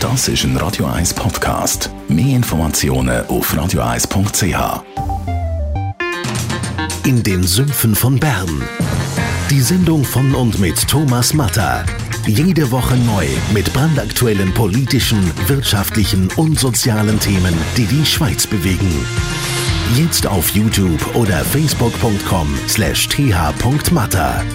Das ist ein Radio 1 Podcast. Mehr Informationen auf radio1.ch. In den Sümpfen von Bern. Die Sendung von und mit Thomas Matter. Jede Woche neu mit brandaktuellen politischen, wirtschaftlichen und sozialen Themen, die die Schweiz bewegen. Jetzt auf YouTube oder facebook.com slash th.matter.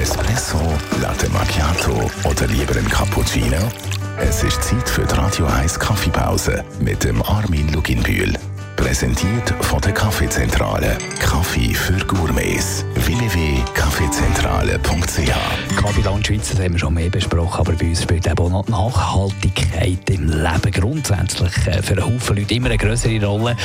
Espresso, Latte Macchiato oder lieber ein Cappuccino? Es ist Zeit für die Radio 1 Kaffeepause mit dem Armin Luginbühl. Präsentiert von der Kaffeezentrale. Kaffee für Gourmets. www.kaffeezentrale.ch Kaffeeland Schweiz, das haben wir schon mehr besprochen, aber bei uns spielt eben auch Nachhaltigkeit im Leben grundsätzlich äh, für einen Haufen Leute immer eine größere Rolle.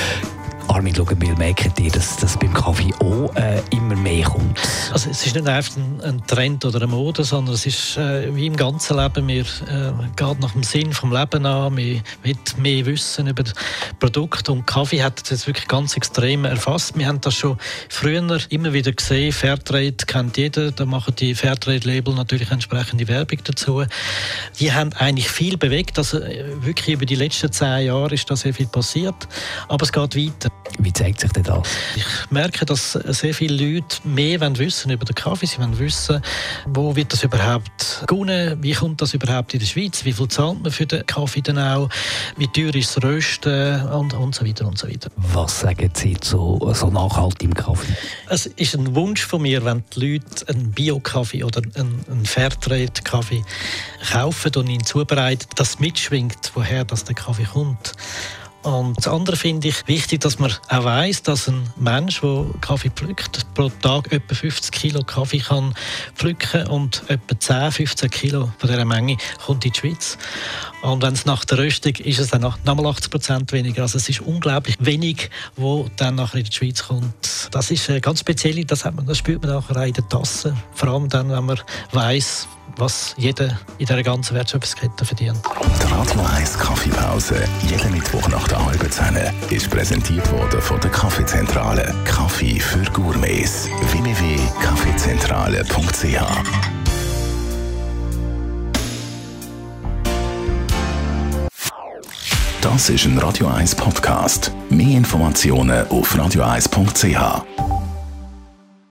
Armin Lugenbiel, merkt ihr, dass das beim Kaffee auch äh, immer mehr kommt? Also es ist nicht einfach ein, ein Trend oder eine Mode, sondern es ist äh, wie im ganzen Leben, wir äh, geht nach dem Sinn vom Leben an, wir wollen mehr wissen über das Produkt und Kaffee hat das jetzt wirklich ganz extrem erfasst. Wir haben das schon früher immer wieder gesehen, Fairtrade kennt jeder, da machen die Fairtrade-Label natürlich entsprechende Werbung dazu. Die haben eigentlich viel bewegt, also äh, wirklich über die letzten zehn Jahre ist da sehr viel passiert, aber es geht weiter. Wie zeigt sich denn das? Ich merke, dass sehr viele Leute mehr wissen über den Kaffee. Sie wollen wissen, wo wird das überhaupt gewonnen, wie kommt das überhaupt in der Schweiz, wie viel zahlt man für den Kaffee denn auch, wie teuer ist das Rösten und, und so weiter und so weiter. Was sagen Sie zu so nachhaltigem Kaffee? Es ist ein Wunsch von mir, wenn die Leute einen Bio-Kaffee oder einen, einen Fairtrade-Kaffee kaufen und ihn zubereiten, dass mitschwingt, woher das der Kaffee kommt. Und das andere finde ich wichtig, dass man auch weiß, dass ein Mensch, der Kaffee pflückt, pro Tag etwa 50 Kilo Kaffee kann pflücken und etwa 10, 15 Kilo von dieser Menge kommt in die Schweiz. Und wenn es nach der Röstung ist es dann nochmal 80 Prozent weniger. Also es ist unglaublich wenig, wo dann nachher in die Schweiz kommt. Das ist ganz speziell, das, man, das spürt man nachher auch in der Tasse. Vor allem dann, wenn man weiß, was jeder in dieser ganzen Wertschöpfungskette verdient. Die Radio 1 Kaffeepause, jeden Mittwoch nach der halben Zehn, ist präsentiert worden von der Kaffeezentrale. Kaffee für Gourmets. www.kaffeezentrale.ch Das ist ein Radio 1 Podcast. Mehr Informationen auf radio1.ch.